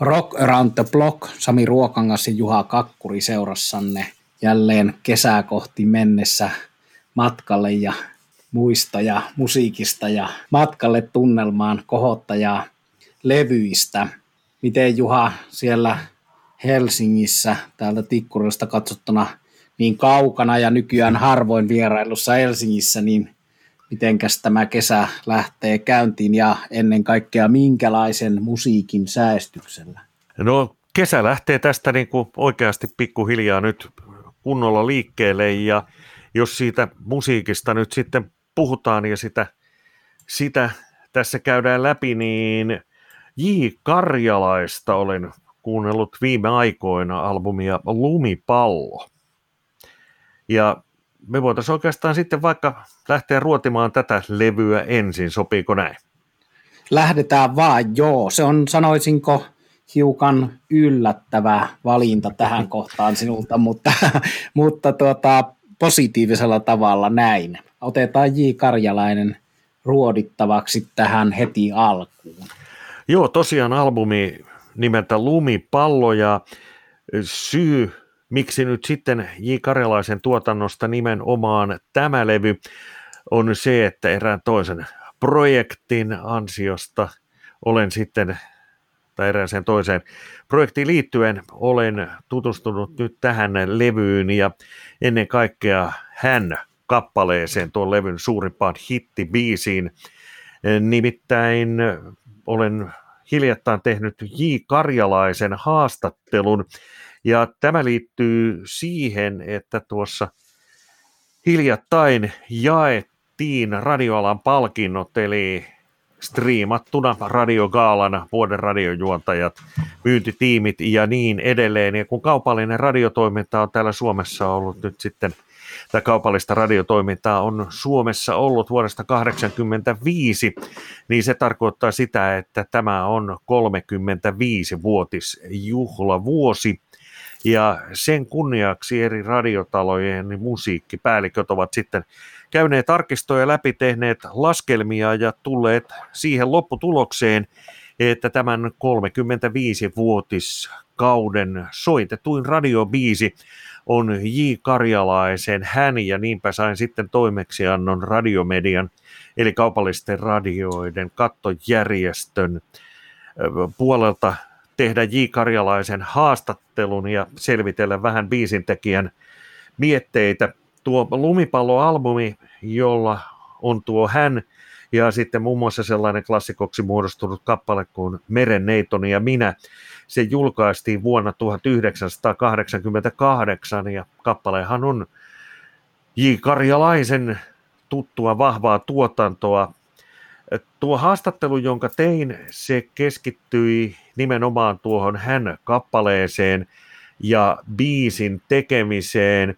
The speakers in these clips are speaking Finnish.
Rock Around the Block, Sami Ruokangas ja Juha Kakkuri seurassanne jälleen kesää kohti mennessä matkalle ja muista ja musiikista ja matkalle tunnelmaan kohottajaa levyistä. Miten Juha siellä Helsingissä täältä Tikkurilasta katsottuna niin kaukana ja nykyään harvoin vierailussa Helsingissä, niin mitenkäs tämä kesä lähtee käyntiin ja ennen kaikkea minkälaisen musiikin säästyksellä? No kesä lähtee tästä niin kuin oikeasti pikkuhiljaa nyt kunnolla liikkeelle ja jos siitä musiikista nyt sitten puhutaan ja sitä, sitä tässä käydään läpi, niin J. Karjalaista olen kuunnellut viime aikoina albumia Lumipallo. Ja me voitaisiin oikeastaan sitten vaikka lähteä ruotimaan tätä levyä ensin, sopiiko näin? Lähdetään vaan, joo. Se on, sanoisinko, hiukan yllättävä valinta tähän kohtaan sinulta, mutta, mutta tuota, positiivisella tavalla näin. Otetaan J. Karjalainen ruodittavaksi tähän heti alkuun. Joo, tosiaan albumi nimeltä Lumipallo ja syy miksi nyt sitten J. Karjalaisen tuotannosta nimenomaan tämä levy on se, että erään toisen projektin ansiosta olen sitten, tai erääseen toiseen projektiin liittyen olen tutustunut nyt tähän levyyn ja ennen kaikkea hän kappaleeseen tuon levyn suurimpaan hittibiisiin. Nimittäin olen hiljattain tehnyt J. Karjalaisen haastattelun, ja tämä liittyy siihen, että tuossa hiljattain jaettiin radioalan palkinnot, eli striimattuna radiogaalana vuoden radiojuontajat, myyntitiimit ja niin edelleen. Ja kun kaupallinen radiotoiminta on täällä Suomessa ollut nyt sitten, tai kaupallista radiotoimintaa on Suomessa ollut vuodesta 1985, niin se tarkoittaa sitä, että tämä on 35-vuotisjuhlavuosi. Ja sen kunniaksi eri radiotalojen musiikkipäälliköt ovat sitten käyneet arkistoja läpi, tehneet laskelmia ja tulleet siihen lopputulokseen, että tämän 35-vuotiskauden soitetuin radiobiisi on J. Karjalaisen hän ja niinpä sain sitten toimeksiannon radiomedian eli kaupallisten radioiden kattojärjestön puolelta tehdä J. Karjalaisen haastattelun ja selvitellä vähän biisintekijän mietteitä. Tuo Lumipallo-albumi, jolla on tuo hän ja sitten muun muassa sellainen klassikoksi muodostunut kappale kuin Neiton ja minä. Se julkaistiin vuonna 1988 ja kappalehan on J. Karjalaisen tuttua vahvaa tuotantoa Tuo haastattelu, jonka tein, se keskittyi nimenomaan tuohon hän-kappaleeseen ja biisin tekemiseen.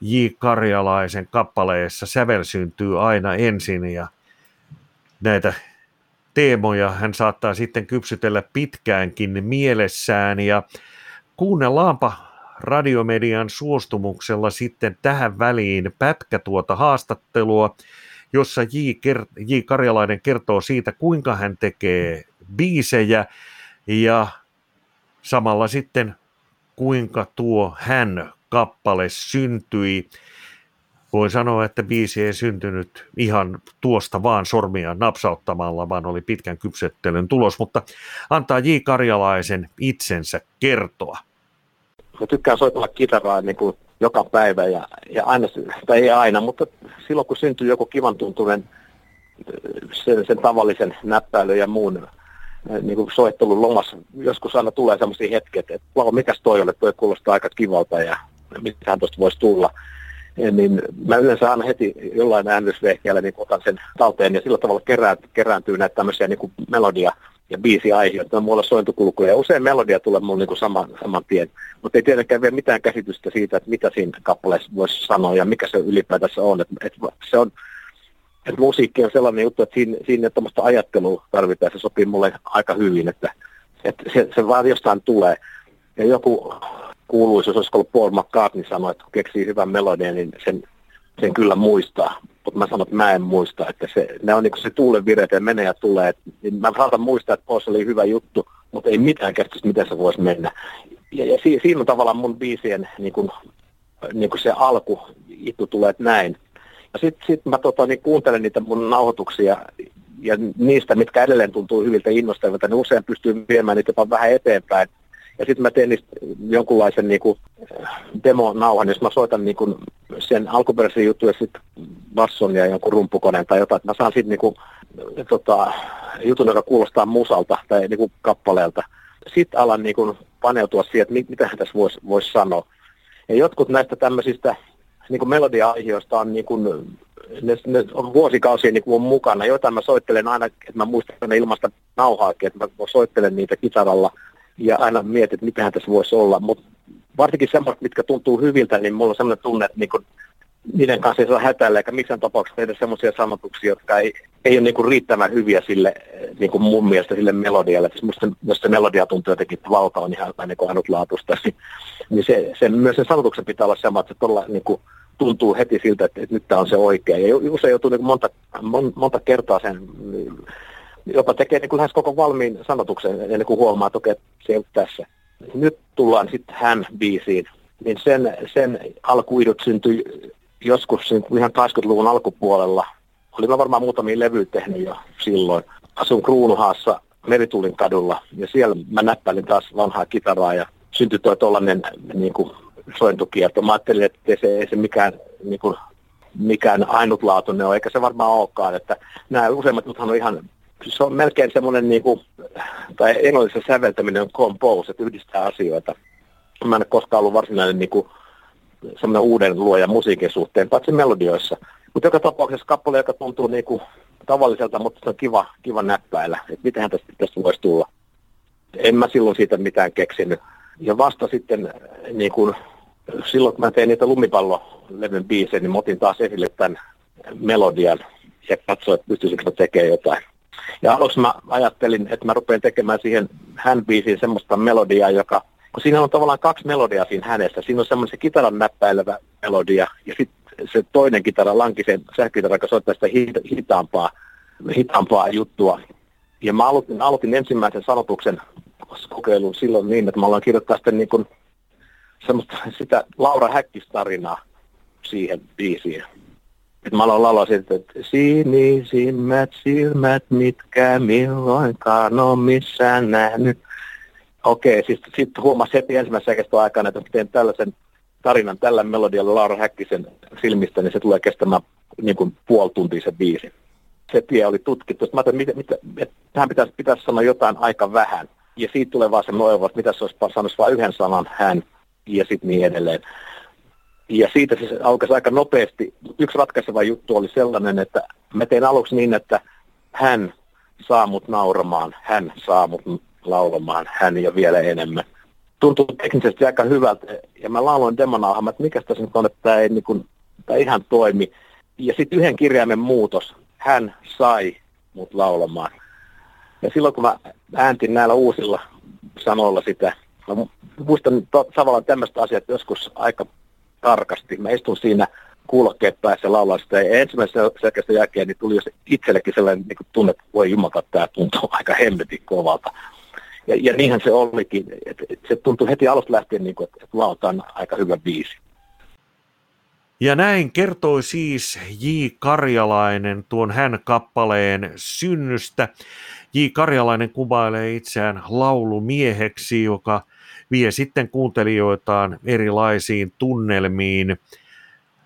J. Karjalaisen kappaleessa sävel syntyy aina ensin ja näitä teemoja hän saattaa sitten kypsytellä pitkäänkin mielessään ja kuunnellaanpa radiomedian suostumuksella sitten tähän väliin pätkä tuota haastattelua, jossa J. Ker- J. Karjalainen kertoo siitä, kuinka hän tekee biisejä ja samalla sitten kuinka tuo hän kappale syntyi. Voin sanoa, että biisi ei syntynyt ihan tuosta vaan sormia napsauttamalla, vaan oli pitkän kypsettelyn tulos, mutta antaa J. Karjalaisen itsensä kertoa. Mä tykkään soitella kitaraa niin kuin joka päivä ja, ja aina, tai ei aina, mutta silloin kun syntyy joku kivan tuntunen sen, sen tavallisen näppäilyn ja muun niin kuin soittelun lomassa, joskus aina tulee sellaisia hetkiä, että wow, mikäs toi oli, toi kuulostaa aika kivalta ja mitähän tuosta voisi tulla. Ja niin mä yleensä aina heti jollain äänestysvehkeellä niin otan sen talteen ja sillä tavalla kerään, kerääntyy näitä tämmöisiä niin kuin melodia ja biisi aiheuttaa mulla sointukulkuja. Usein melodia tulee mulle niin kuin saman, saman tien, mutta ei tietenkään vielä mitään käsitystä siitä, että mitä siinä kappaleessa voisi sanoa ja mikä se ylipäätänsä on. Et, et se on että musiikki on sellainen juttu, että siinä, siinä tuommoista ajattelua tarvitaan, se sopii mulle aika hyvin, että, että se, se vaan jostain tulee. Ja joku kuuluisuus, olisiko ollut Paul McCartney sanoi, että kun keksii hyvän melodian, niin sen, sen kyllä muistaa mutta mä sanon, että mä en muista, että se, ne on niin se tuulen vireet ja menee ja tulee. Niin mä saatan muistaa, että Poos oli hyvä juttu, mutta ei mitään käsitystä, miten se voisi mennä. Ja, ja si, siinä on tavallaan mun biisien niin kuin, niin kuin se alku, ittu tulee näin. Sitten sit mä tota, niin kuuntelen niitä mun nauhoituksia ja niistä, mitkä edelleen tuntuu hyviltä innostavilta, niin usein pystyy viemään niitä jopa vähän eteenpäin. Ja sitten mä teen niistä jonkunlaisen niin demo-nauhan, jos mä soitan niin kuin, sen alkuperäisen jutun ja sitten basson ja jonkun rumpukoneen tai jotain, että mä saan sitten niin tota, jutun, joka kuulostaa musalta tai niin kuin kappaleelta. Sitten alan niin kuin, paneutua siihen, että mit, mitä tässä voisi vois sanoa. Ja jotkut näistä tämmöisistä niin kuin melodia-aiheista on, niin kuin, ne, ne on vuosikausia niin kuin mukana. Jotain mä soittelen aina, että mä muistan ilmasta nauhaakin, että mä soittelen niitä kitaralla ja aina mietin, että mitähän tässä voisi olla. Mutta varsinkin semmoista, mitkä tuntuu hyviltä, niin mulla on sellainen tunne, että niin kuin, niiden kanssa ei saa hätäillä, eikä missään tapauksessa tehdä semmoisia sanotuksia, jotka ei, ei ole niin kuin riittävän hyviä sille, niin kuin mun mielestä sille melodialle. Siis musta, jos se melodia tuntuu jotenkin, että valta on ihan niin kuin ainutlaatuista, niin, niin se, se, myös sen sanotuksen pitää olla sama, että se todella, niin kuin, tuntuu heti siltä, että, että nyt tämä on se oikea. Ja usein joutuu niin monta, monta kertaa sen, jopa tekee niin kuin lähes koko valmiin sanotuksen ennen kuin huomaa, että okei, se ei ole tässä. Nyt tullaan sitten hän biisiin, niin sen, sen alkuidut syntyi joskus niin ihan 80-luvun alkupuolella. Olin mä varmaan muutamia levyjä tehnyt jo silloin. Asun Kruunuhaassa Meritulin kadulla ja siellä mä näppäilin taas vanhaa kitaraa ja syntyi toi tollanen niin kuin sointukierto. Mä ajattelin, että se ei se mikään, niin kuin, mikään ainutlaatuinen ole, eikä se varmaan olekaan. Että nämä useimmat on ihan, se on melkein semmoinen, niin kuin, tai englannissa säveltäminen on compose, että yhdistää asioita. Mä en ole koskaan ollut varsinainen niin kuin, semmoinen uuden luoja musiikin suhteen, paitsi melodioissa. Mutta joka tapauksessa kappale, joka tuntuu niin kuin tavalliselta, mutta se on kiva, kiva näppäillä, että mitähän tästä, tästä voisi tulla. En mä silloin siitä mitään keksinyt. Ja vasta sitten niin kuin silloin kun mä tein niitä lumipallolevyn biisejä, niin mä otin taas esille tämän melodian ja katsoin, että pystyisikö mä tekemään jotain. Ja aluksi mä ajattelin, että mä rupean tekemään siihen hän biisiin semmoista melodiaa, joka, kun siinä on tavallaan kaksi melodiaa siinä hänessä. Siinä on semmoinen se kitaran näppäilevä melodia ja sitten se toinen kitara, lankisen sähkökitara, joka soittaa sitä hitaampaa, hitaampaa juttua. Ja mä aloitin, aloitin ensimmäisen sanotuksen kokeilun silloin niin, että mä aloin kirjoittaa sitten niin kuin semmoista sitä Laura Häkkis-tarinaa siihen biisiin. Et mä aloin laulaa siitä, että sinisimmät silmät, mitkä milloinkaan on missään nähnyt. Okei, siis sitten huomasi heti ensimmäisen aikana, että teen tällaisen tarinan tällä melodialla Laura Häkkisen silmistä, niin se tulee kestämään niin kuin puoli tuntia se biisi. Se tie oli tutkittu. Sitten mä ajattelin, että, mitä, että tähän pitäisi, pitäisi sanoa jotain aika vähän. Ja siitä tulee vaan se oiva, että mitä se olisi sanoisi vain yhden sanan hän ja sitten niin edelleen. Ja siitä siis aukesi aika nopeasti. Yksi ratkaiseva juttu oli sellainen, että mä tein aluksi niin, että hän saa mut nauramaan, hän saa mut laulamaan, hän ja vielä enemmän. Tuntuu teknisesti aika hyvältä, ja mä lauloin demonauhan, että mikä tässä nyt on, että tämä ei niin kuin, tämä ihan toimi. Ja sitten yhden kirjaimen muutos, hän sai mut laulamaan. Ja silloin kun mä ääntin näillä uusilla sanoilla sitä, Mä muistan tavallaan tämmöistä asiat joskus aika tarkasti. Mä istun siinä kuulokkeet päässä laulaa sitä ja ensimmäisen selkeästä jälkeen niin tuli jo itsellekin sellainen niin tunne, että voi jumata, tämä tuntuu aika hemmetin kovalta. Ja, ja niinhän se olikin. Et, et se tuntui heti alusta lähtien, niin että, että lautaan aika hyvä biisi. Ja näin kertoi siis J. Karjalainen tuon hän kappaleen synnystä. J. Karjalainen kuvailee itseään laulumieheksi, joka vie sitten kuuntelijoitaan erilaisiin tunnelmiin.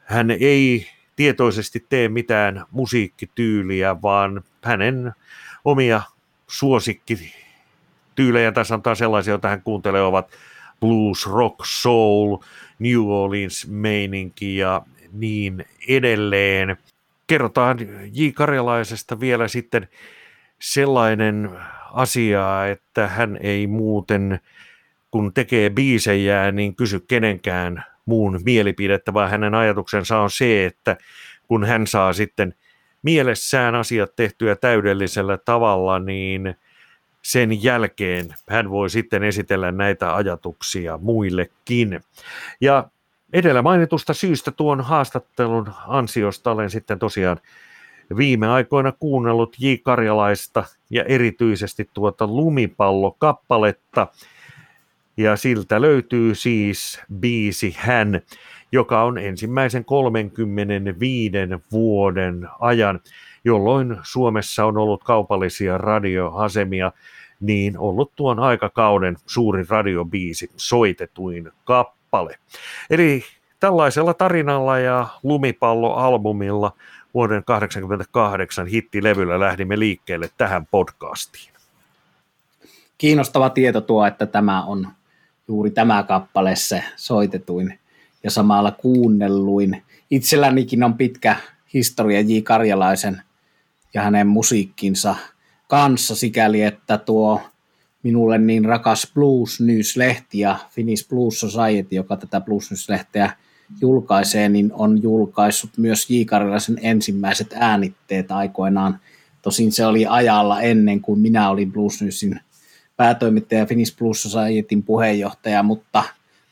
Hän ei tietoisesti tee mitään musiikkityyliä, vaan hänen omia suosikkityylejä tai sanotaan sellaisia, joita hän kuuntelee, ovat blues, rock, soul, New Orleans meininki ja niin edelleen. Kerrotaan J. Karjalaisesta vielä sitten sellainen asia, että hän ei muuten kun tekee biisejä, niin kysy kenenkään muun mielipidettä, vaan hänen ajatuksensa on se, että kun hän saa sitten mielessään asiat tehtyä täydellisellä tavalla, niin sen jälkeen hän voi sitten esitellä näitä ajatuksia muillekin. Ja edellä mainitusta syystä tuon haastattelun ansiosta olen sitten tosiaan viime aikoina kuunnellut J. Karjalaista ja erityisesti tuota lumipallokappaletta. Ja siltä löytyy siis biisi Hän, joka on ensimmäisen 35 vuoden ajan, jolloin Suomessa on ollut kaupallisia radioasemia, niin ollut tuon aikakauden suurin radiobiisi, soitetuin kappale. Eli tällaisella tarinalla ja lumipalloalbumilla vuoden 1988 hittilevyllä lähdimme liikkeelle tähän podcastiin. Kiinnostava tieto tuo, että tämä on juuri tämä kappale se soitetuin ja samalla kuunnelluin. Itsellänikin on pitkä historia J. Karjalaisen ja hänen musiikkinsa kanssa sikäli, että tuo minulle niin rakas Blues News-lehti ja Finnish Blues Society, joka tätä Blues News-lehteä julkaisee, niin on julkaissut myös J. Karjalaisen ensimmäiset äänitteet aikoinaan. Tosin se oli ajalla ennen kuin minä olin Blues Newsin päätoimittaja Finnish Blues Societyn puheenjohtaja, mutta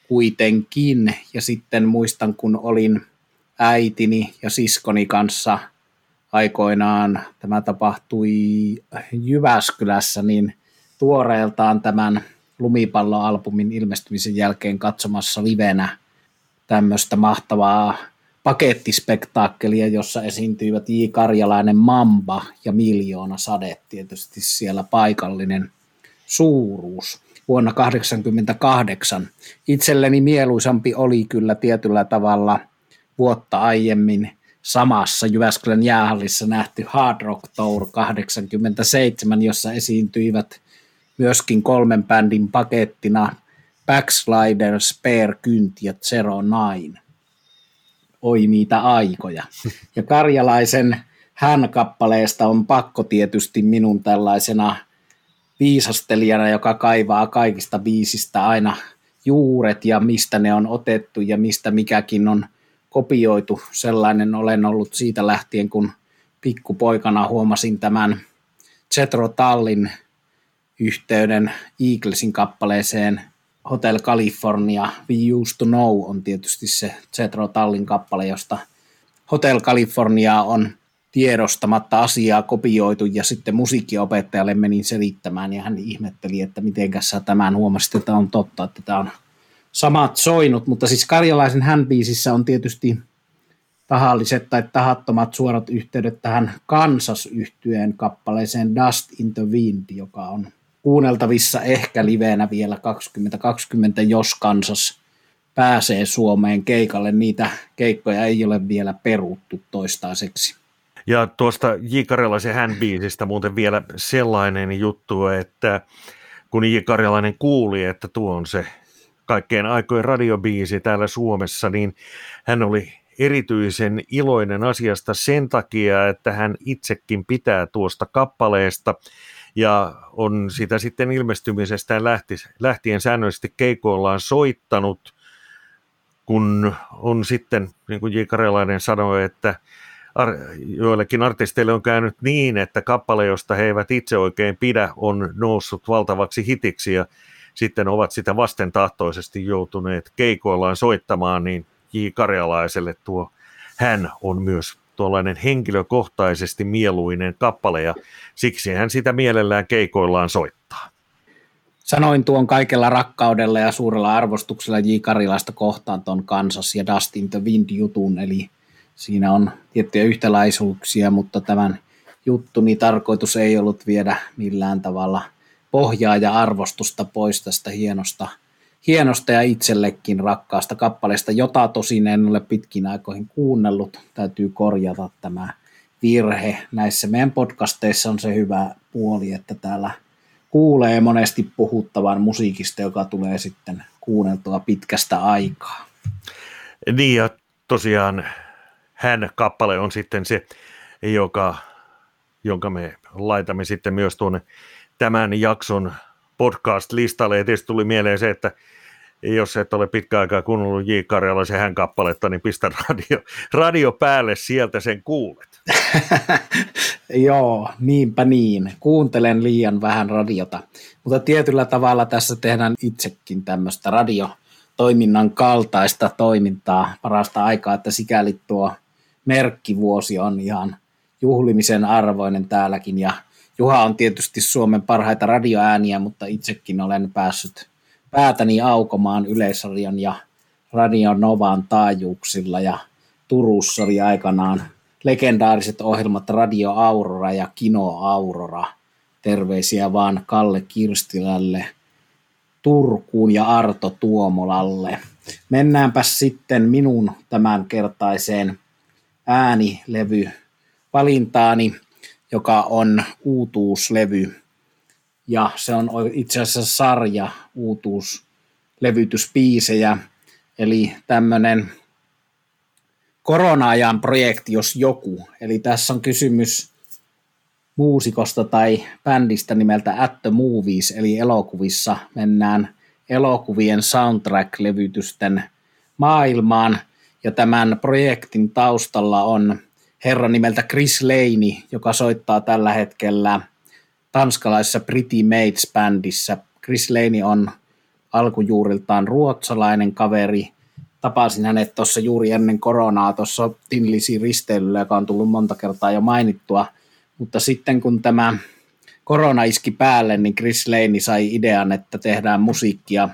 kuitenkin. Ja sitten muistan, kun olin äitini ja siskoni kanssa aikoinaan, tämä tapahtui Jyväskylässä, niin tuoreeltaan tämän lumipalloalbumin ilmestymisen jälkeen katsomassa livenä tämmöistä mahtavaa pakettispektaakkelia, jossa esiintyivät J. Karjalainen Mamba ja Miljoona Sade, tietysti siellä paikallinen suuruus vuonna 1988. Itselleni mieluisampi oli kyllä tietyllä tavalla vuotta aiemmin samassa Jyväskylän jäähallissa nähty Hard Rock Tour 87, jossa esiintyivät myöskin kolmen bändin pakettina Backslider, Spare Kynt ja Zero Nine. Oi niitä aikoja. Ja Karjalaisen hän-kappaleesta on pakko tietysti minun tällaisena viisastelijana, joka kaivaa kaikista biisistä aina juuret ja mistä ne on otettu ja mistä mikäkin on kopioitu. Sellainen olen ollut siitä lähtien, kun pikkupoikana huomasin tämän Zetro Tallin yhteyden Eaglesin kappaleeseen Hotel California, We Used to Know on tietysti se Zetro Tallin kappale, josta Hotel California on tiedostamatta asiaa kopioitu ja sitten musiikkiopettajalle menin selittämään ja hän ihmetteli, että miten sä tämän huomasit, että on totta, että tämä on samat soinut, mutta siis Karjalaisen hän on tietysti tahalliset tai tahattomat suorat yhteydet tähän kansas kappaleeseen Dust in the Wind, joka on kuunneltavissa ehkä liveenä vielä 2020, jos kansas pääsee Suomeen keikalle. Niitä keikkoja ei ole vielä peruttu toistaiseksi. Ja tuosta J. Karjalaisen hänbiisistä muuten vielä sellainen juttu, että kun J. Karjalainen kuuli, että tuo on se kaikkeen aikojen radiobiisi täällä Suomessa, niin hän oli erityisen iloinen asiasta sen takia, että hän itsekin pitää tuosta kappaleesta ja on sitä sitten ilmestymisestään lähti, lähtien säännöllisesti keikoillaan soittanut, kun on sitten, niin kuin J. Karjalainen sanoi, että joillekin artisteille on käynyt niin, että kappale, josta he eivät itse oikein pidä, on noussut valtavaksi hitiksi ja sitten ovat sitä vastentahtoisesti joutuneet keikoillaan soittamaan, niin J. Karjalaiselle tuo hän on myös tuollainen henkilökohtaisesti mieluinen kappale ja siksi hän sitä mielellään keikoillaan soittaa. Sanoin tuon kaikella rakkaudella ja suurella arvostuksella J. Karilasta kohtaan tuon Kansas ja Dustin the Wind jutun, eli siinä on tiettyjä yhtäläisyyksiä, mutta tämän juttuni tarkoitus ei ollut viedä millään tavalla pohjaa ja arvostusta pois tästä hienosta, hienosta ja itsellekin rakkaasta kappaleesta, jota tosin en ole pitkin aikoihin kuunnellut. Täytyy korjata tämä virhe. Näissä meidän podcasteissa on se hyvä puoli, että täällä kuulee monesti puhuttavan musiikista, joka tulee sitten kuunneltua pitkästä aikaa. Niin ja tosiaan hän kappale on sitten se, joka, jonka me laitamme sitten myös tuonne tämän jakson podcast-listalle. Ja tietysti tuli mieleen se, että jos et ole pitkä aikaa kuunnellut J. Karjalaisen hän kappaletta, niin pistä radio, radio päälle, sieltä sen kuulet. Joo, niinpä niin. Kuuntelen liian vähän radiota. Mutta tietyllä tavalla tässä tehdään itsekin tämmöistä radiotoiminnan kaltaista toimintaa parasta aikaa, että sikäli tuo merkkivuosi on ihan juhlimisen arvoinen täälläkin ja Juha on tietysti Suomen parhaita radioääniä, mutta itsekin olen päässyt päätäni aukomaan Yleisradion ja Radio Novan taajuuksilla ja Turussa oli aikanaan legendaariset ohjelmat Radio Aurora ja Kino Aurora. Terveisiä vaan Kalle Kirstilälle, Turkuun ja Arto Tuomolalle. Mennäänpä sitten minun tämänkertaiseen äänilevy valintaani, joka on uutuuslevy. Ja se on itse asiassa sarja uutuuslevytyspiisejä, eli tämmöinen korona-ajan projekti, jos joku. Eli tässä on kysymys muusikosta tai bändistä nimeltä At the Movies, eli elokuvissa mennään elokuvien soundtrack-levytysten maailmaan. Ja tämän projektin taustalla on herra nimeltä Chris Laney, joka soittaa tällä hetkellä tanskalaisessa Pretty Mates-bändissä. Chris Laney on alkujuuriltaan ruotsalainen kaveri. Tapasin hänet tuossa juuri ennen koronaa tuossa Tinlisi risteilyllä, joka on tullut monta kertaa jo mainittua. Mutta sitten kun tämä korona iski päälle, niin Chris Laney sai idean, että tehdään musiikkia,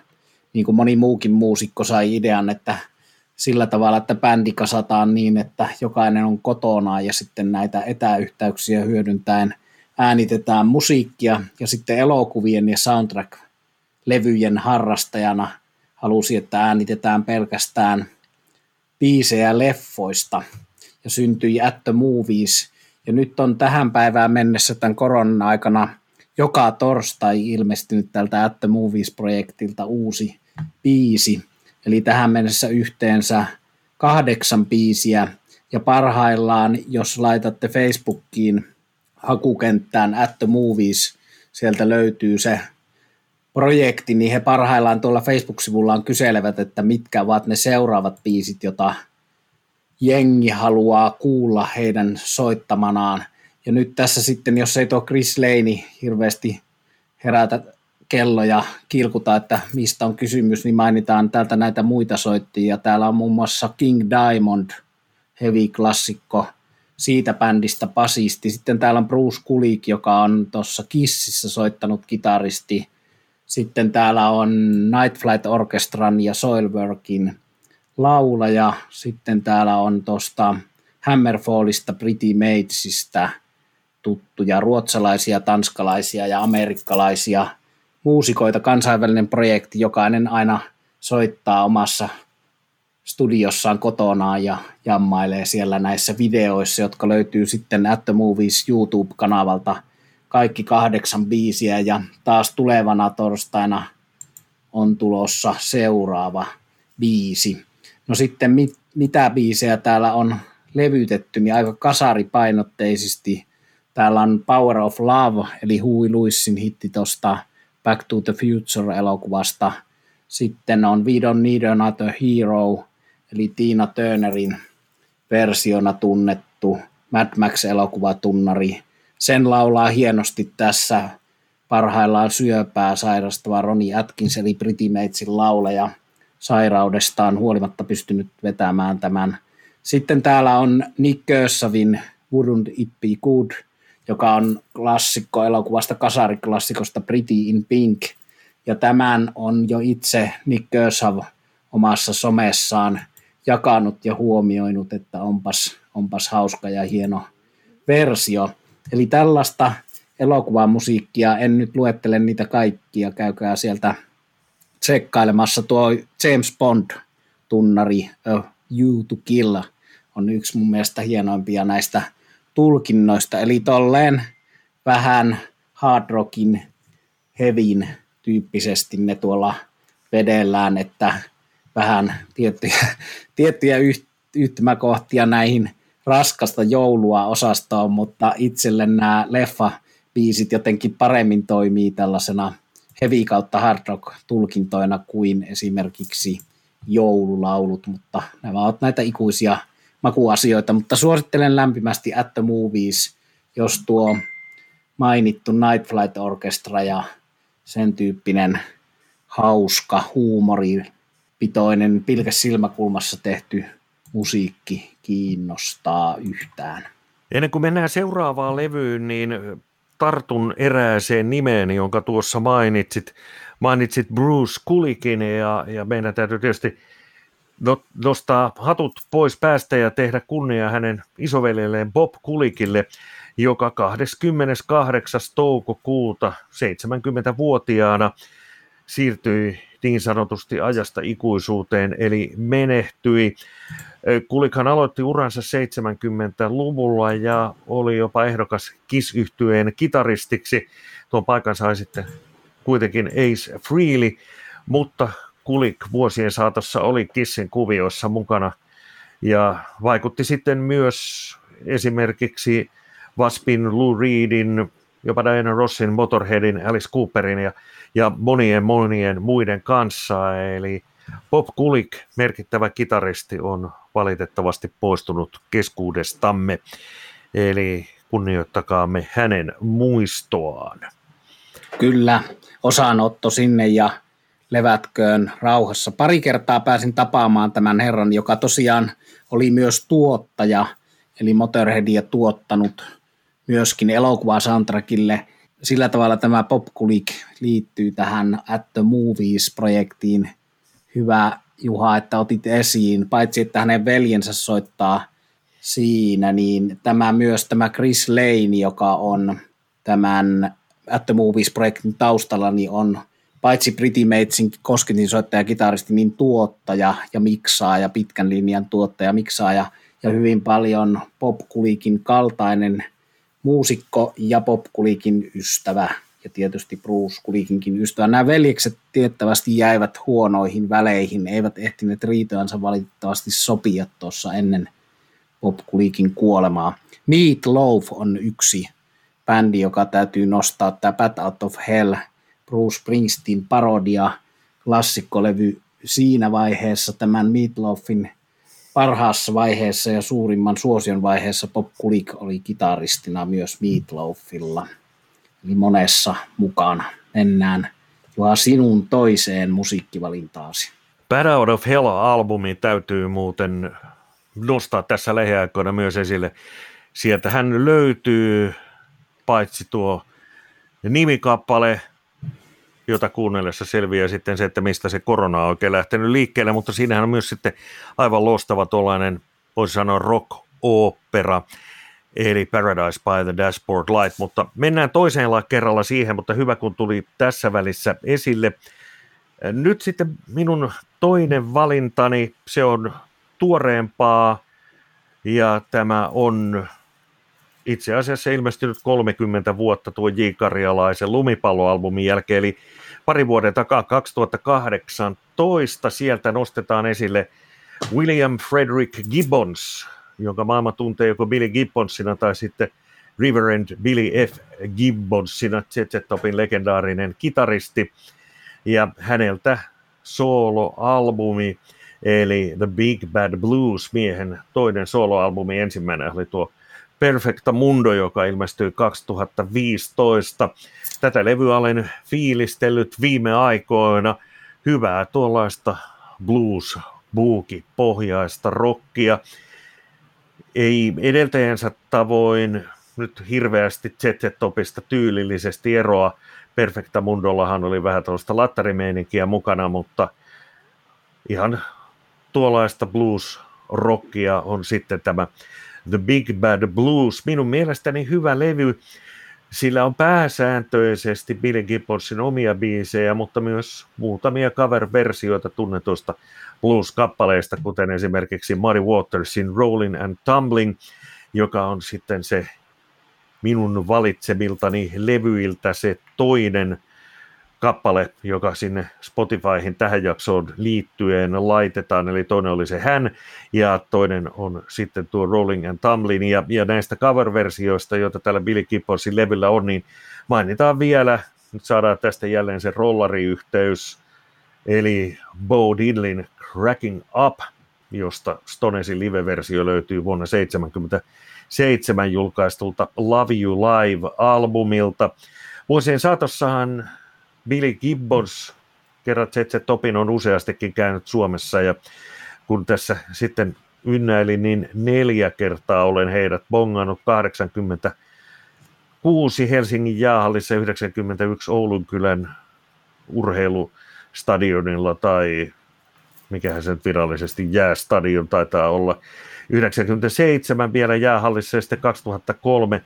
niin kuin moni muukin muusikko sai idean, että sillä tavalla, että bändi kasataan niin, että jokainen on kotona ja sitten näitä etäyhteyksiä hyödyntäen äänitetään musiikkia. Ja sitten elokuvien ja soundtrack-levyjen harrastajana halusi, että äänitetään pelkästään biisejä leffoista ja syntyi At the Movies. Ja nyt on tähän päivään mennessä tämän koronan aikana joka torstai ilmestynyt tältä At the Movies-projektilta uusi biisi – Eli tähän mennessä yhteensä kahdeksan biisiä. Ja parhaillaan, jos laitatte Facebookiin hakukenttään at the movies, sieltä löytyy se projekti, niin he parhaillaan tuolla Facebook-sivullaan kyselevät, että mitkä ovat ne seuraavat biisit, jota jengi haluaa kuulla heidän soittamanaan. Ja nyt tässä sitten, jos ei tuo Chris Laney hirveästi herätä kelloja kilkuta, että mistä on kysymys, niin mainitaan täältä näitä muita soittajia. Täällä on muun muassa King Diamond, heavy-klassikko, siitä bändistä basisti. Sitten täällä on Bruce Kulik, joka on tuossa Kississä soittanut kitaristi. Sitten täällä on Night Flight Orchestran ja Soilworkin laulaja. Sitten täällä on tuosta Hammerfallista, Pretty Matesista tuttuja ruotsalaisia, tanskalaisia ja amerikkalaisia – muusikoita, kansainvälinen projekti, jokainen aina soittaa omassa studiossaan kotonaan ja jammailee siellä näissä videoissa, jotka löytyy sitten At the Movies YouTube-kanavalta kaikki kahdeksan biisiä ja taas tulevana torstaina on tulossa seuraava biisi. No sitten mit, mitä biisejä täällä on levytetty, niin aika kasaripainotteisesti. Täällä on Power of Love, eli Huey Lewisin hitti tuosta Back to the Future-elokuvasta. Sitten on We Don't Need Another Hero, eli Tiina Turnerin versiona tunnettu Mad Max-elokuvatunnari. Sen laulaa hienosti tässä parhaillaan syöpää sairastava Roni Atkins, eli Pretty Matesin laulaja sairaudestaan huolimatta pystynyt vetämään tämän. Sitten täällä on Nick Kersavin Wouldn't It Be Good – joka on klassikko elokuvasta, kasariklassikosta Pretty in Pink. Ja tämän on jo itse Nick Kershaw omassa somessaan jakanut ja huomioinut, että onpas, onpas hauska ja hieno versio. Eli tällaista elokuvamusiikkia, en nyt luettele niitä kaikkia, käykää sieltä tsekkailemassa. Tuo James Bond-tunnari A You to Kill on yksi mun mielestä hienoimpia näistä tulkinnoista, eli tolleen vähän hard rockin, hevin tyyppisesti ne tuolla vedellään, että vähän tiettyjä, tiettyjä yhtymäkohtia näihin raskasta joulua osastoon, mutta itselle nämä leffa-biisit jotenkin paremmin toimii tällaisena heavy kautta hard rock tulkintoina kuin esimerkiksi joululaulut, mutta nämä ovat näitä ikuisia makuasioita, mutta suosittelen lämpimästi At the Movies, jos tuo mainittu Night Flight Orchestra ja sen tyyppinen hauska, huumoripitoinen, pilkäs silmäkulmassa tehty musiikki kiinnostaa yhtään. Ennen kuin mennään seuraavaan levyyn, niin tartun erääseen nimeen, jonka tuossa mainitsit. Mainitsit Bruce Kulikin ja, ja meidän täytyy tietysti nostaa hatut pois päästä ja tehdä kunnia hänen isoveljelleen Bob Kulikille, joka 28. toukokuuta 70-vuotiaana siirtyi niin sanotusti ajasta ikuisuuteen, eli menehtyi. Kulikhan aloitti uransa 70-luvulla ja oli jopa ehdokas kiss kitaristiksi. Tuon paikan sai sitten kuitenkin Ace Freely, mutta Kulik vuosien saatossa oli Kissin kuvioissa mukana ja vaikutti sitten myös esimerkiksi Waspin, Lou Reedin, jopa Diana Rossin, Motorheadin, Alice Cooperin ja, ja monien monien muiden kanssa. Eli Bob Kulik, merkittävä kitaristi, on valitettavasti poistunut keskuudestamme. Eli kunnioittakaamme hänen muistoaan. Kyllä, osanotto sinne ja levätköön rauhassa. Pari kertaa pääsin tapaamaan tämän herran, joka tosiaan oli myös tuottaja, eli Motorheadia tuottanut myöskin elokuva soundtrackille. Sillä tavalla tämä Popkulik liittyy tähän At the Movies-projektiin. Hyvä Juha, että otit esiin, paitsi että hänen veljensä soittaa siinä, niin tämä myös tämä Chris Lane, joka on tämän At the Movies-projektin taustalla, niin on paitsi Pretty Matesin kosketin soittaja kitaristi, niin tuottaja ja miksaaja, pitkän linjan tuottaja, miksaaja ja hyvin paljon popkulikin kaltainen muusikko ja popkulikin ystävä ja tietysti Bruce Kulikinkin ystävä. Nämä veljekset tiettävästi jäivät huonoihin väleihin, eivät ehtineet riitoansa valitettavasti sopia tuossa ennen popkulikin kuolemaa. Meat Loaf on yksi bändi, joka täytyy nostaa, tämä Bat Out of Hell, Bruce Springsteen parodia, klassikkolevy siinä vaiheessa, tämän Meatloafin parhaassa vaiheessa ja suurimman suosion vaiheessa Pop Kulik oli kitaristina myös Meatloafilla. Eli monessa mukana. Mennään Juha sinun toiseen musiikkivalintaasi. Bad Out of Hell-albumi täytyy muuten nostaa tässä lähiaikoina myös esille. Sieltä hän löytyy paitsi tuo nimikappale, jota kuunnellessa selviää sitten se, että mistä se korona on oikein lähtenyt liikkeelle, mutta siinähän on myös sitten aivan loistava tuollainen, voisi sanoa rock-opera, eli Paradise by the Dashboard Light, mutta mennään toiseen kerralla siihen, mutta hyvä kun tuli tässä välissä esille. Nyt sitten minun toinen valintani, se on tuoreempaa ja tämä on itse asiassa ilmestynyt 30 vuotta tuo J. Karjalaisen lumipalloalbumin jälkeen, eli pari vuoden takaa 2018 sieltä nostetaan esille William Frederick Gibbons, jonka maailma tuntee joko Billy Gibbonsina tai sitten Reverend Billy F. Gibbonsina, ZZ Topin legendaarinen kitaristi, ja häneltä soloalbumi, eli The Big Bad Blues miehen toinen soloalbumi, ensimmäinen oli tuo Perfecta Mundo, joka ilmestyi 2015. Tätä levyä olen fiilistellyt viime aikoina. Hyvää tuollaista blues, buuki, pohjaista rockia. Ei edeltäjänsä tavoin nyt hirveästi ZZ-topista tyylillisesti eroa. Perfecta Mundollahan oli vähän tuollaista lattarimeininkiä mukana, mutta ihan tuollaista blues-rockia on sitten tämä The Big Bad Blues. Minun mielestäni hyvä levy. Sillä on pääsääntöisesti Billy Gibbonsin omia biisejä, mutta myös muutamia cover-versioita tunnetuista blues-kappaleista, kuten esimerkiksi Muddy Watersin Rolling and Tumbling, joka on sitten se minun valitsemiltani levyiltä se toinen kappale, joka sinne Spotifyhin tähän jaksoon liittyen laitetaan, eli toinen oli se hän, ja toinen on sitten tuo Rolling and Tumbling, ja, ja näistä cover-versioista, joita täällä Billy Gibbonsin levyllä on, niin mainitaan vielä, nyt saadaan tästä jälleen se rollariyhteys, eli Bo Diddlin Cracking Up, josta Stonesin live-versio löytyy vuonna 1977 julkaistulta Love You Live-albumilta. Vuosien saatossahan Billy Gibbons, kerran ZZ Topin on useastikin käynyt Suomessa ja kun tässä sitten ynnäilin, niin neljä kertaa olen heidät bongannut 80 2006 Helsingin jäähallissa 91 Oulunkylän urheilustadionilla tai mikähän se virallisesti jäästadion taitaa olla. 97 vielä jäähallissa ja sitten 2003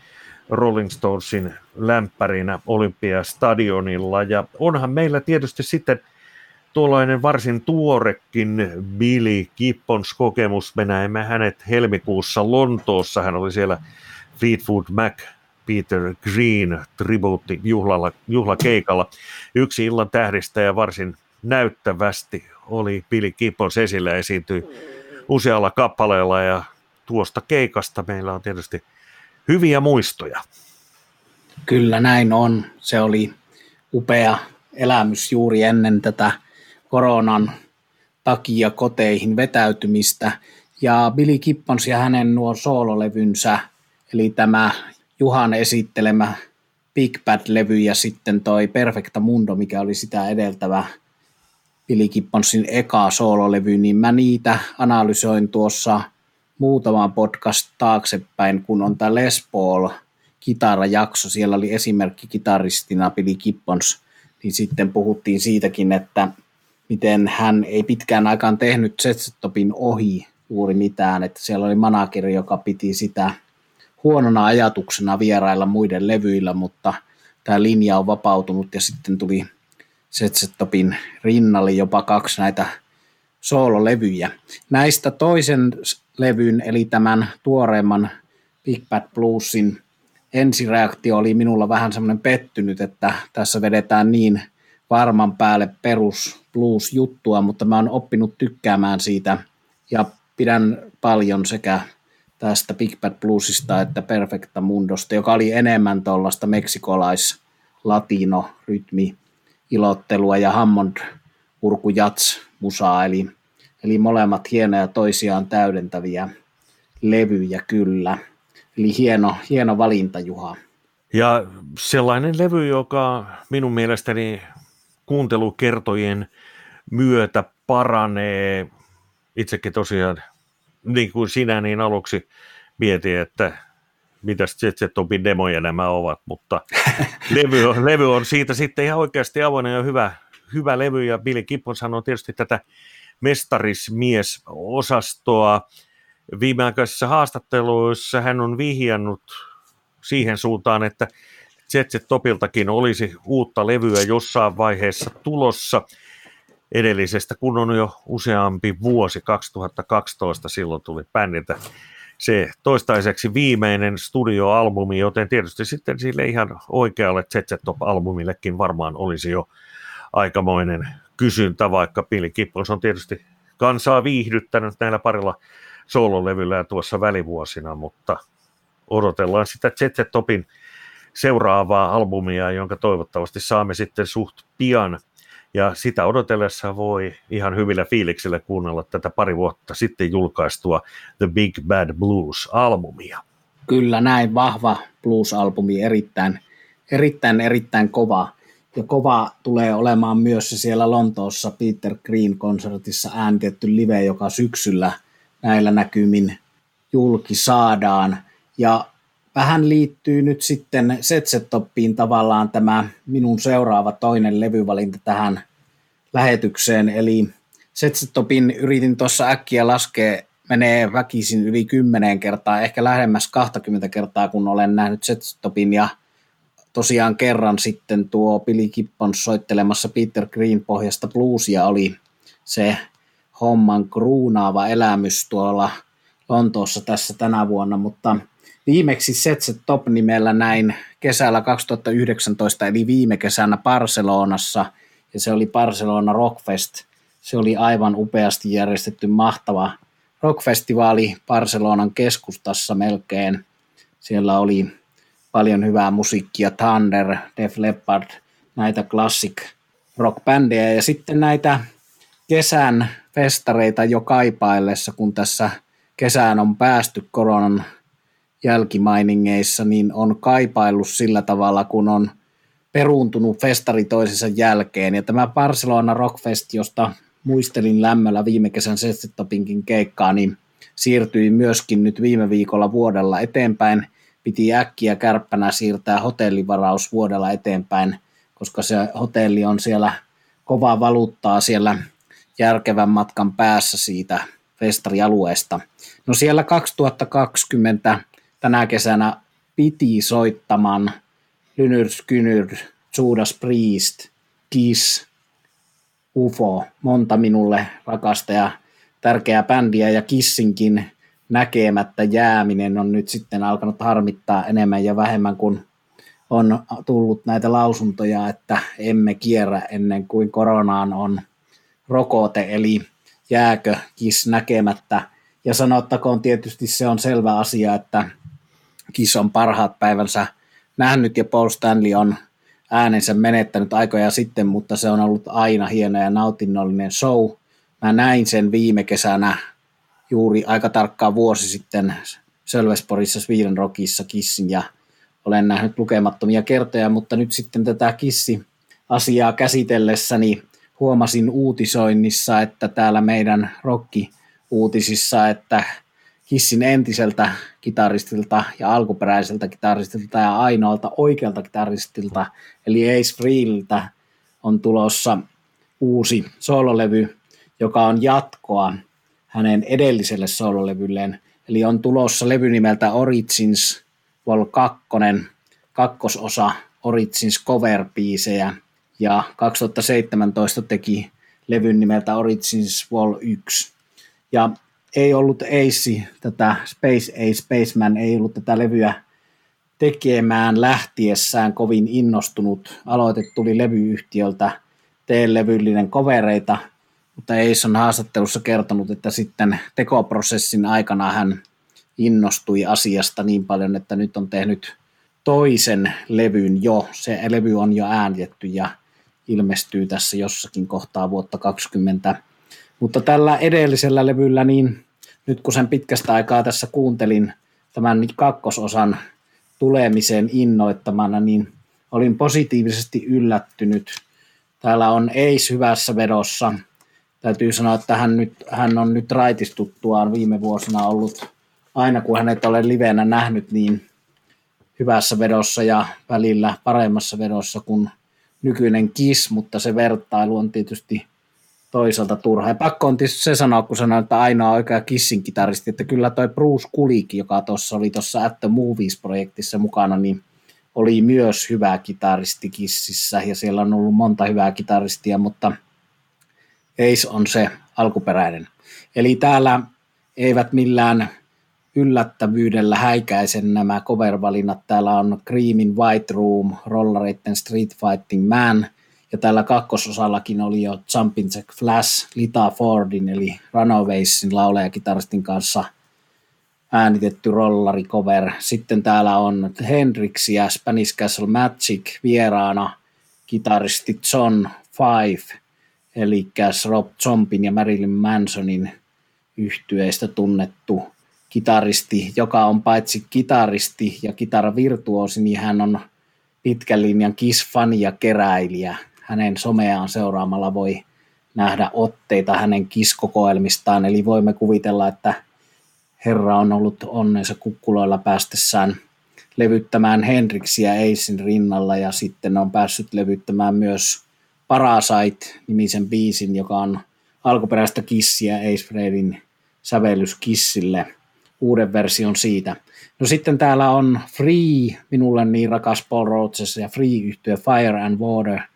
Rolling Stonesin lämpärinä Olympiastadionilla. Ja onhan meillä tietysti sitten tuollainen varsin tuorekin Billy Gibbons kokemus. Me näemme hänet helmikuussa Lontoossa. Hän oli siellä Fleetwood Mac Peter Green tribuutti juhlalla, juhlakeikalla. Yksi illan tähdistä ja varsin näyttävästi oli Billy Gibbons esillä esiintyi usealla kappaleella ja tuosta keikasta meillä on tietysti hyviä muistoja. Kyllä näin on. Se oli upea elämys juuri ennen tätä koronan takia koteihin vetäytymistä. Ja Billy Gibbons ja hänen nuo soololevynsä, eli tämä Juhan esittelemä Big Bad-levy ja sitten toi Perfecta Mundo, mikä oli sitä edeltävä Billy Gibbonsin eka soololevy, niin mä niitä analysoin tuossa muutaman podcast taaksepäin, kun on tämä Les Paul kitarajakso, siellä oli esimerkki kitaristina Billy Gibbons, niin sitten puhuttiin siitäkin, että miten hän ei pitkään aikaan tehnyt Zetsetopin ohi juuri mitään, että siellä oli manageri, joka piti sitä huonona ajatuksena vierailla muiden levyillä, mutta tämä linja on vapautunut ja sitten tuli Setsetopin rinnalle jopa kaksi näitä soololevyjä. Näistä toisen levyn, eli tämän tuoreemman Big Bad Bluesin ensireaktio oli minulla vähän semmoinen pettynyt, että tässä vedetään niin varman päälle perus blues-juttua, mutta mä oon oppinut tykkäämään siitä ja pidän paljon sekä tästä Big Bad Bluesista että Perfecta Mundosta, joka oli enemmän tuollaista meksikolais latino rytmi ilottelua ja Hammond urku jats musaa, eli, eli molemmat hienoja toisiaan täydentäviä levyjä kyllä. Eli hieno, hieno valinta, Juha. Ja sellainen levy, joka minun mielestäni kuuntelukertojen myötä paranee. Itsekin tosiaan, niin kuin sinä, niin aluksi mietin, että mitä Jet demoja nämä ovat, mutta levy, on, levy on siitä sitten ihan oikeasti avoinen ja hyvä, hyvä levy, ja Billy Gibbons on tietysti tätä mestarismies-osastoa. Viimeaikaisissa haastatteluissa hän on vihjannut siihen suuntaan, että Jet Topiltakin olisi uutta levyä jossain vaiheessa tulossa edellisestä, kun on jo useampi vuosi, 2012 silloin tuli bändiltä se toistaiseksi viimeinen studioalbumi, joten tietysti sitten sille ihan oikealle ZZ Top-albumillekin varmaan olisi jo aikamoinen kysyntä, vaikka Billy Gibbons on tietysti kansaa viihdyttänyt näillä parilla soololevyllä tuossa välivuosina, mutta odotellaan sitä ZZ Topin seuraavaa albumia, jonka toivottavasti saamme sitten suht pian. Ja sitä odotellessa voi ihan hyvillä fiiliksillä kuunnella tätä pari vuotta sitten julkaistua The Big Bad Blues-albumia. Kyllä näin, vahva blues-albumi, erittäin, erittäin, erittäin kova. Ja kova tulee olemaan myös siellä Lontoossa Peter Green-konsertissa äänitetty live, joka syksyllä näillä näkymin julki saadaan. Ja vähän liittyy nyt sitten Setsetoppiin tavallaan tämä minun seuraava toinen levyvalinta tähän lähetykseen, eli Setsetopin yritin tuossa äkkiä laskea, menee väkisin yli 10 kertaa, ehkä lähemmäs 20 kertaa, kun olen nähnyt Setsetopin ja tosiaan kerran sitten tuo Billy Gibbons soittelemassa Peter Green pohjasta bluesia oli se homman kruunaava elämys tuolla Lontoossa tässä tänä vuonna, mutta Viimeksi Setse Top-nimellä näin kesällä 2019, eli viime kesänä Barcelonassa, ja se oli Barcelona Rockfest. Se oli aivan upeasti järjestetty mahtava rockfestivaali Barcelonan keskustassa melkein. Siellä oli paljon hyvää musiikkia, Thunder, Def Leppard, näitä classic rockbändejä ja sitten näitä kesän festareita jo kaipaillessa, kun tässä kesään on päästy koronan jälkimainingeissa, niin on kaipaillut sillä tavalla, kun on peruuntunut festari toisensa jälkeen. Ja tämä Barcelona Rockfest, josta muistelin lämmöllä viime kesän Sestetopinkin keikkaa, niin siirtyi myöskin nyt viime viikolla vuodella eteenpäin piti äkkiä kärppänä siirtää hotellivaraus vuodella eteenpäin, koska se hotelli on siellä kovaa valuuttaa siellä järkevän matkan päässä siitä festarialueesta. No siellä 2020 tänä kesänä piti soittamaan Lynyrd Skynyrd, Judas Priest, Kiss, UFO, monta minulle rakasta ja tärkeää bändiä ja Kissinkin näkemättä jääminen on nyt sitten alkanut harmittaa enemmän ja vähemmän kuin on tullut näitä lausuntoja, että emme kierrä ennen kuin koronaan on rokote, eli jääkö Kiss näkemättä. Ja sanottakoon tietysti se on selvä asia, että Kiss on parhaat päivänsä nähnyt ja Paul Stanley on äänensä menettänyt aikoja sitten, mutta se on ollut aina hieno ja nautinnollinen show. Mä näin sen viime kesänä juuri aika tarkkaan vuosi sitten Sölvesporissa Sweden Rockissa Kissin ja olen nähnyt lukemattomia kertoja, mutta nyt sitten tätä Kissi-asiaa käsitellessäni huomasin uutisoinnissa, että täällä meidän rokki-uutisissa, että Kissin entiseltä kitaristilta ja alkuperäiseltä kitaristilta ja ainoalta oikealta kitaristilta, eli Ace Frehliltä, on tulossa uusi sololevy, joka on jatkoa hänen edelliselle sololevylleen. Eli on tulossa levy nimeltä Origins Vol 2, kakkososa Origins cover ja 2017 teki levyn nimeltä Origins Vol 1. Ja ei ollut Ace, tätä Space Ace Spaceman, ei ollut tätä levyä tekemään lähtiessään kovin innostunut. Aloite tuli levyyhtiöltä, tee levyllinen kovereita, mutta Ace on haastattelussa kertonut, että sitten tekoprosessin aikana hän innostui asiasta niin paljon, että nyt on tehnyt toisen levyn jo. Se levy on jo äänitetty ja ilmestyy tässä jossakin kohtaa vuotta 2020 mutta tällä edellisellä levyllä, niin nyt kun sen pitkästä aikaa tässä kuuntelin tämän kakkososan tulemisen innoittamana, niin olin positiivisesti yllättynyt. Täällä on Eis hyvässä vedossa. Täytyy sanoa, että hän, nyt, hän on nyt raitistuttuaan viime vuosina ollut, aina kun hänet olen livenä nähnyt, niin hyvässä vedossa ja välillä paremmassa vedossa kuin nykyinen Kiss, mutta se vertailu on tietysti toisaalta turha. Ja pakko on tietysti se sanoa, kun sanoin, että ainoa oikea Kissin kitaristi, että kyllä toi Bruce Kulik, joka tuossa oli tuossa At the Movies-projektissa mukana, niin oli myös hyvä kitaristi Kississä, ja siellä on ollut monta hyvää kitaristia, mutta Ace on se alkuperäinen. Eli täällä eivät millään yllättävyydellä häikäisen nämä cover-valinnat. Täällä on Creamin White Room, Rollareitten Street Fighting Man – ja tällä kakkososallakin oli jo Jumpin Jack Flash Lita Fordin eli Runawaysin laulajakitaristin kanssa äänitetty rollari cover. Sitten täällä on Hendrix ja Spanish Castle Magic vieraana kitaristi John Five, eli Rob Zombin ja Marilyn Mansonin yhtyeistä tunnettu kitaristi, joka on paitsi kitaristi ja kitaravirtuosi, niin hän on pitkän linjan Kiss-fani ja keräilijä. Hänen someaan seuraamalla voi nähdä otteita hänen kiskokoelmistaan, eli voimme kuvitella, että herra on ollut onnensa kukkuloilla päästessään levyttämään Hendrixiä Eisin rinnalla ja sitten on päässyt levyttämään myös Parasite-nimisen biisin, joka on alkuperäistä Kissiä Ace Frehlin sävellys Kissille, uuden version siitä. No sitten täällä on Free, minulle niin rakas Paul Rhodes ja Free yhtyö Fire and Water –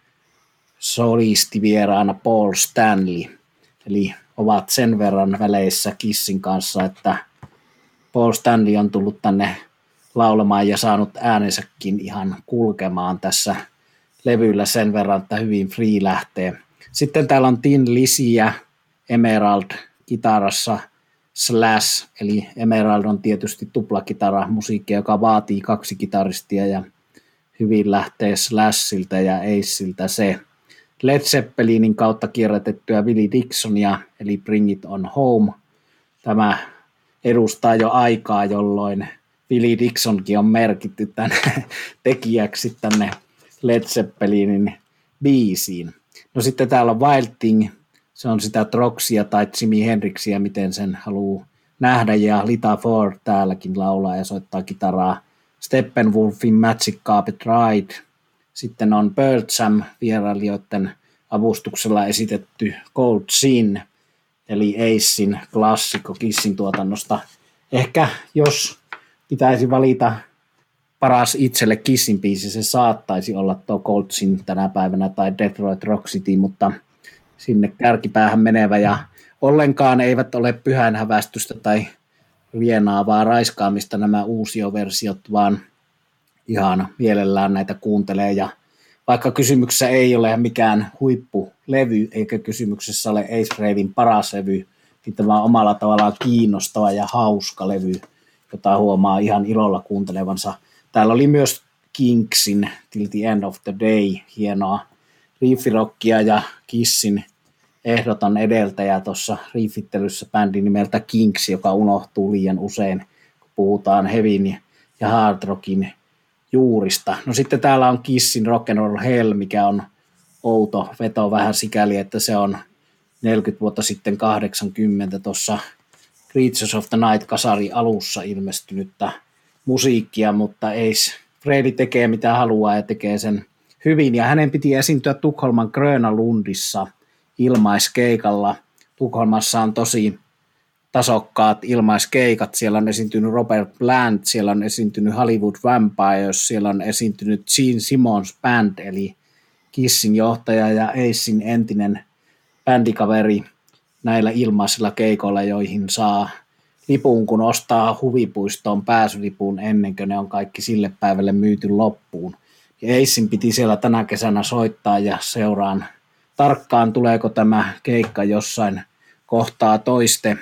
solistivieraana Paul Stanley. Eli ovat sen verran väleissä Kissin kanssa, että Paul Stanley on tullut tänne laulamaan ja saanut äänensäkin ihan kulkemaan tässä levyllä sen verran, että hyvin free lähtee. Sitten täällä on Tin Lisiä Emerald kitarassa Slash, eli Emerald on tietysti tuplakitara musiikki, joka vaatii kaksi kitaristia ja hyvin lähtee Slashilta ja Aceiltä se. Led Zeppelinin kautta kierrätettyä Willie Dixonia, eli Bring It On Home. Tämä edustaa jo aikaa, jolloin Willie Dixonkin on merkitty tänne tekijäksi tänne Led Zeppelinin biisiin. No sitten täällä on Wild Thing, se on sitä Troxia tai Jimi Hendrixia, miten sen haluaa nähdä, ja Lita Ford täälläkin laulaa ja soittaa kitaraa. Steppenwolfin Magic Carpet Ride. Sitten on Birdsam vierailijoiden avustuksella esitetty Cold Sin, eli Acein klassikko Kissin tuotannosta. Ehkä jos pitäisi valita paras itselle Kissin biisi, se saattaisi olla tuo Cold Sin tänä päivänä tai Detroit Rock City, mutta sinne kärkipäähän menevä ja ollenkaan eivät ole pyhän hävästystä tai rienaavaa raiskaamista nämä uusioversiot, vaan ihan mielellään näitä kuuntelee ja vaikka kysymyksessä ei ole mikään huippulevy, eikä kysymyksessä ole Ace Ravein paras levy, niin tämä on omalla tavallaan kiinnostava ja hauska levy, jota huomaa ihan ilolla kuuntelevansa. Täällä oli myös Kingsin Till the End of the Day, hienoa riffirokkia ja Kissin ehdoton edeltäjä tuossa riifittelyssä bändi nimeltä Kings, joka unohtuu liian usein, kun puhutaan hevin ja hard rockin juurista. No sitten täällä on Kissin Rock and Roll Hell, mikä on outo veto vähän sikäli, että se on 40 vuotta sitten 80 tuossa Creatures of the Night kasari alussa ilmestynyttä musiikkia, mutta ei Freddy tekee mitä haluaa ja tekee sen hyvin. Ja hänen piti esiintyä Tukholman Gröna Lundissa ilmaiskeikalla. Tukholmassa on tosi tasokkaat ilmaiskeikat. Siellä on esiintynyt Robert Plant, siellä on esiintynyt Hollywood Vampires, siellä on esiintynyt Gene Simmons Band, eli Kissin johtaja ja Acein entinen bändikaveri näillä ilmaisilla keikoilla, joihin saa lipun, kun ostaa huvipuistoon pääsylipun ennen kuin ne on kaikki sille päivälle myyty loppuun. Ja Acein piti siellä tänä kesänä soittaa ja seuraan tarkkaan, tuleeko tämä keikka jossain kohtaa toiste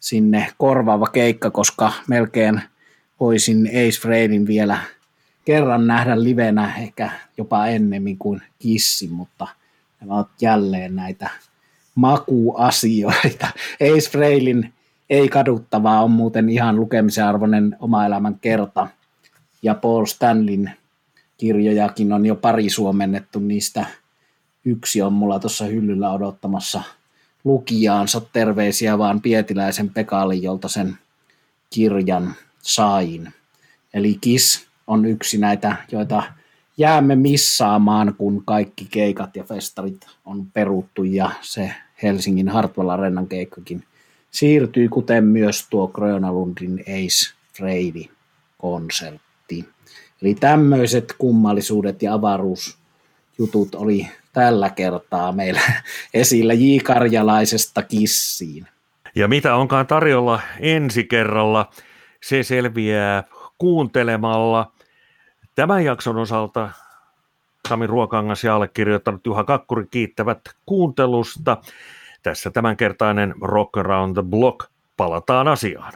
sinne korvaava keikka, koska melkein voisin Ace Freydin vielä kerran nähdä livenä, ehkä jopa ennemmin kuin Kissi, mutta nämä ovat jälleen näitä makuasioita. Ace Freylin ei kaduttavaa on muuten ihan lukemisen arvoinen oma elämän kerta. Ja Paul Stanlin kirjojakin on jo pari suomennettu, niistä yksi on mulla tuossa hyllyllä odottamassa – lukijaansa terveisiä vaan Pietiläisen Pekaali, jolta sen kirjan sain. Eli KIS on yksi näitä, joita jäämme missaamaan, kun kaikki keikat ja festarit on peruttu ja se Helsingin Hartwell Arenan keikkakin siirtyy, kuten myös tuo Grönalundin Ace Freidi konsertti. Eli tämmöiset kummallisuudet ja avaruusjutut oli tällä kertaa meillä esillä J. Karjalaisesta kissiin. Ja mitä onkaan tarjolla ensi kerralla, se selviää kuuntelemalla. Tämän jakson osalta Sami Ruokangas ja allekirjoittanut Juha Kakkuri kiittävät kuuntelusta. Tässä tämänkertainen Rock Around the Block. Palataan asiaan.